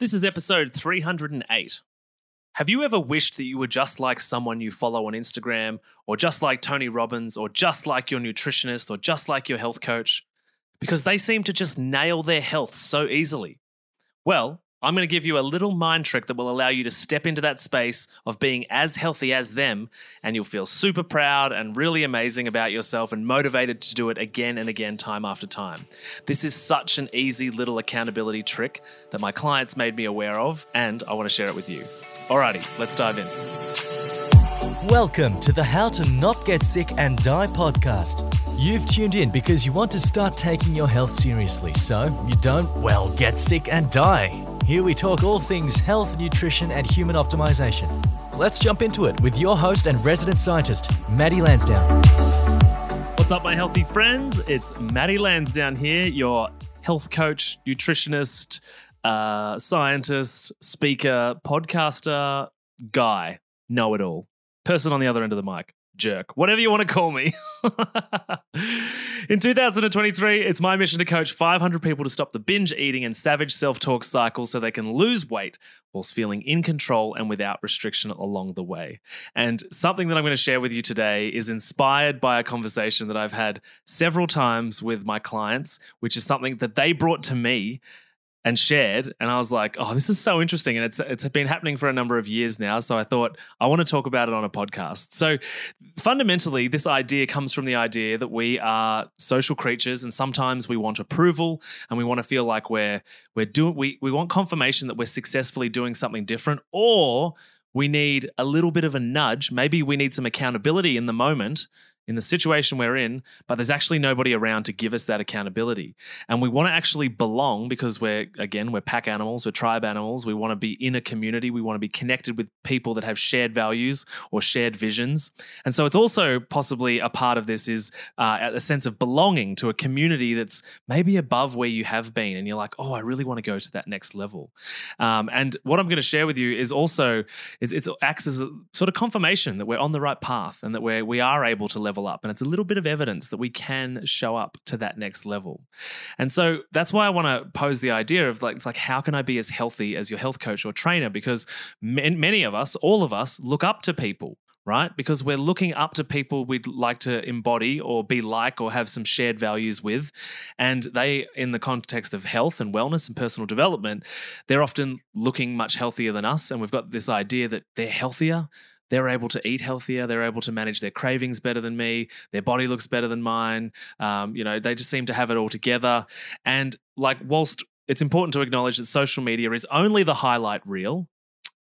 This is episode 308. Have you ever wished that you were just like someone you follow on Instagram, or just like Tony Robbins, or just like your nutritionist, or just like your health coach? Because they seem to just nail their health so easily. Well, I'm going to give you a little mind trick that will allow you to step into that space of being as healthy as them, and you'll feel super proud and really amazing about yourself and motivated to do it again and again, time after time. This is such an easy little accountability trick that my clients made me aware of, and I want to share it with you. Alrighty, let's dive in. Welcome to the How to Not Get Sick and Die podcast. You've tuned in because you want to start taking your health seriously so you don't, well, get sick and die. Here we talk all things health, nutrition, and human optimization. Let's jump into it with your host and resident scientist, Matty Lansdown. What's up, my healthy friends? It's Matty Lansdown here, your health coach, nutritionist, uh, scientist, speaker, podcaster, guy, know it all, person on the other end of the mic jerk, whatever you want to call me. in 2023, it's my mission to coach 500 people to stop the binge eating and savage self talk cycle so they can lose weight whilst feeling in control and without restriction along the way. And something that I'm going to share with you today is inspired by a conversation that I've had several times with my clients, which is something that they brought to me and shared and I was like, "Oh, this is so interesting." And it's it's been happening for a number of years now, so I thought I want to talk about it on a podcast. So, fundamentally, this idea comes from the idea that we are social creatures and sometimes we want approval and we want to feel like we're we're doing we we want confirmation that we're successfully doing something different or we need a little bit of a nudge. Maybe we need some accountability in the moment in the situation we're in, but there's actually nobody around to give us that accountability. And we want to actually belong because we're, again, we're pack animals, we're tribe animals. We want to be in a community. We want to be connected with people that have shared values or shared visions. And so it's also possibly a part of this is uh, a sense of belonging to a community that's maybe above where you have been. And you're like, oh, I really want to go to that next level. Um, and what I'm going to share with you is also, it's, it acts as a sort of confirmation that we're on the right path and that we're, we are able to level level up. And it's a little bit of evidence that we can show up to that next level. And so that's why I want to pose the idea of like, it's like, how can I be as healthy as your health coach or trainer? Because many of us, all of us, look up to people right? Because we're looking up to people we'd like to embody or be like or have some shared values with. And they, in the context of health and wellness and personal development, they're often looking much healthier than us. And we've got this idea that they're healthier they're able to eat healthier. They're able to manage their cravings better than me. Their body looks better than mine. Um, you know, they just seem to have it all together. And like, whilst it's important to acknowledge that social media is only the highlight reel,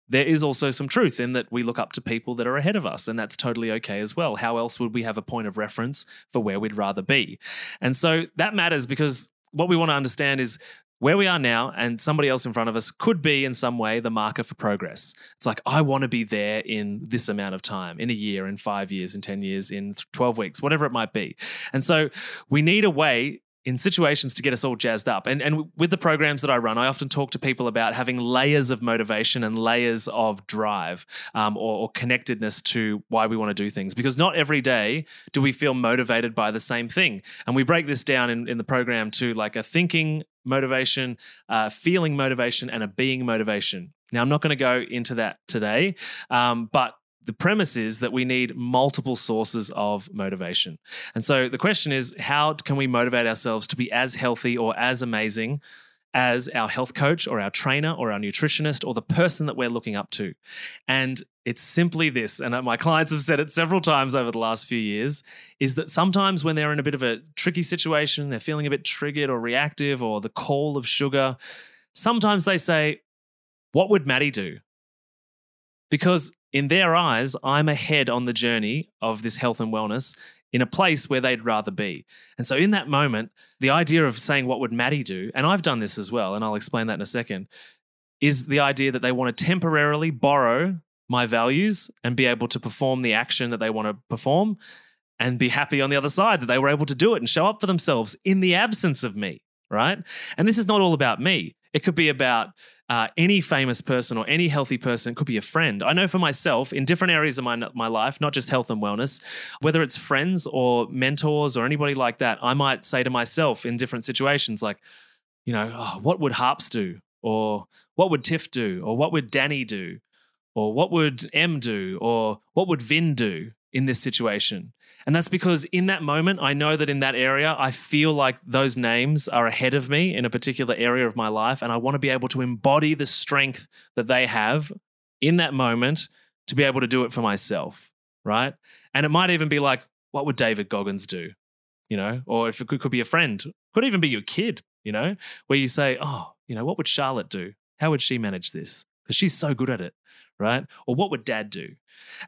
there is also some truth in that we look up to people that are ahead of us, and that's totally okay as well. How else would we have a point of reference for where we'd rather be? And so that matters because what we want to understand is where we are now and somebody else in front of us could be in some way the marker for progress. It's like, I want to be there in this amount of time, in a year, in five years, in 10 years, in 12 weeks, whatever it might be. And so we need a way in situations to get us all jazzed up. And, and with the programs that I run, I often talk to people about having layers of motivation and layers of drive um, or, or, connectedness to why we want to do things. Because not every day do we feel motivated by the same thing. And we break this down in, in the program to like a thinking motivation, uh, feeling motivation, and a being motivation. Now, I'm not going to go into that today, um, but the premise is that we need multiple sources of motivation. And so the question is how can we motivate ourselves to be as healthy or as amazing as our health coach or our trainer or our nutritionist or the person that we're looking up to? And it's simply this, and my clients have said it several times over the last few years, is that sometimes when they're in a bit of a tricky situation, they're feeling a bit triggered or reactive or the call of sugar, sometimes they say, What would Matty do? Because in their eyes, I'm ahead on the journey of this health and wellness in a place where they'd rather be. And so in that moment, the idea of saying, What would Matty do? And I've done this as well, and I'll explain that in a second, is the idea that they want to temporarily borrow my values and be able to perform the action that they want to perform and be happy on the other side that they were able to do it and show up for themselves in the absence of me, right? And this is not all about me. It could be about uh, any famous person or any healthy person. It could be a friend. I know for myself in different areas of my, my life, not just health and wellness, whether it's friends or mentors or anybody like that, I might say to myself in different situations, like, you know, oh, what would Harps do? Or what would Tiff do? Or what would Danny do? Or what would M do? Or what would Vin do in this situation? And that's because in that moment, I know that in that area, I feel like those names are ahead of me in a particular area of my life. And I want to be able to embody the strength that they have in that moment to be able to do it for myself. Right. And it might even be like, what would David Goggins do? You know, or if it could, be a friend, could even be your kid, you know, where you say, oh, you know, what would Charlotte do? How would she manage this? Because she's so good at it right? Or what would dad do?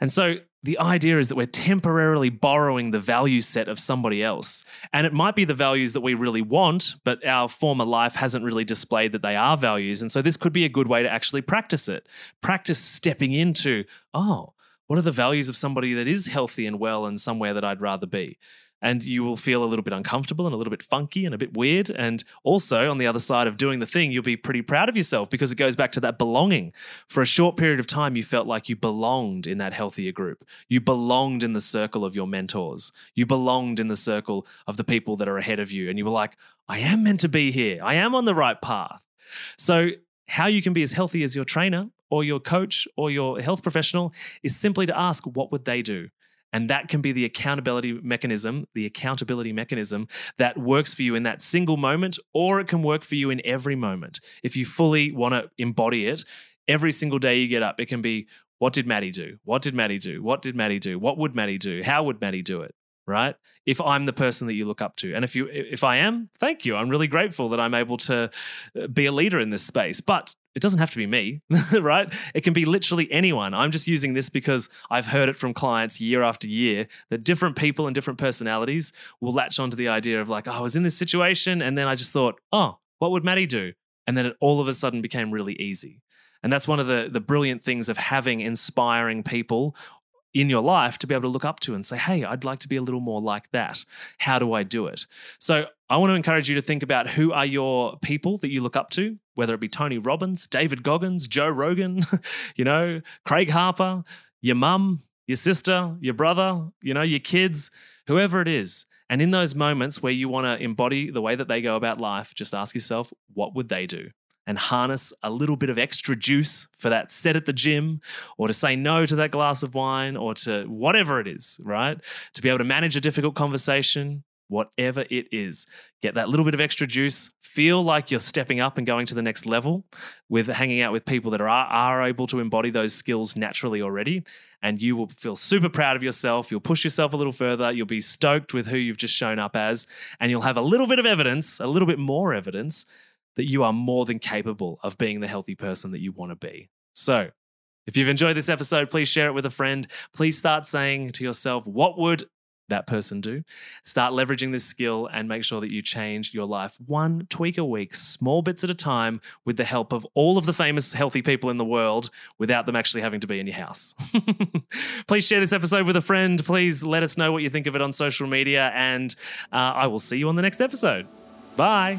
And so the idea is that we're temporarily borrowing the value set of somebody else. And it might be the values that we really want, but our former life hasn't really displayed that they are values. And so this could be a good way to actually practice it. Practice stepping into, oh, what are the values of somebody that is healthy and well and somewhere that I'd rather be? And you will feel a little bit uncomfortable and a little bit funky and a bit weird. And also, on the other side of doing the thing, you'll be pretty proud of yourself because it goes back to that belonging. For a short period of time, you felt like you belonged in that healthier group. You belonged in the circle of your mentors. You belonged in the circle of the people that are ahead of you. And you were like, I am meant to be here. I am on the right path. So, how you can be as healthy as your trainer or your coach or your health professional is simply to ask, what would they do? And that can be the accountability mechanism, the accountability mechanism that works for you in that single moment, or it can work for you in every moment. If you fully want to embody it, every single day you get up, it can be what did Matty do? What did Matty do? What did Matty do? What would Matty do? How would Matty do it? Right? If I'm the person that you look up to. And if you if I am, thank you. I'm really grateful that I'm able to uh, be a leader in this space. But it doesn't have to be me, right? It can be literally anyone. I'm just using this because I've heard it from clients year after year that different people and different personalities will latch onto the idea of like, oh, I was in this situation and then I just thought, oh, what would Matty do? And then it all of a sudden became really easy. And that's one of the, the brilliant things of having inspiring people in your life to be able to look up to and say, hey, I'd like to be a little more like that. How do I do it? So I want to encourage you to think about who are your people that you look up to, whether it be Tony Robbins, David Goggins, Joe Rogan, you know, Craig Harper, your mum, your sister, your brother, you know, your kids, whoever it is. And in those moments where you want to embody the way that they go about life, just ask yourself, what would they do? And harness a little bit of extra juice for that set at the gym or to say no to that glass of wine or to whatever it is, right? To be able to manage a difficult conversation, whatever it is. Get that little bit of extra juice. Feel like you're stepping up and going to the next level with hanging out with people that are, are able to embody those skills naturally already. And you will feel super proud of yourself. You'll push yourself a little further. You'll be stoked with who you've just shown up as. And you'll have a little bit of evidence, a little bit more evidence that you are more than capable of being the healthy person that you want to be. So, if you've enjoyed this episode, please share it with a friend. Please start saying to yourself, what would that person do? Start leveraging this skill and make sure that you change your life one tweak a week, small bits at a time, with the help of all of the famous healthy people in the world without them actually having to be in your house. Please share this episode with a friend. Please let us know what you think of it on social media, and uh, I will see you on the next episode. Bye.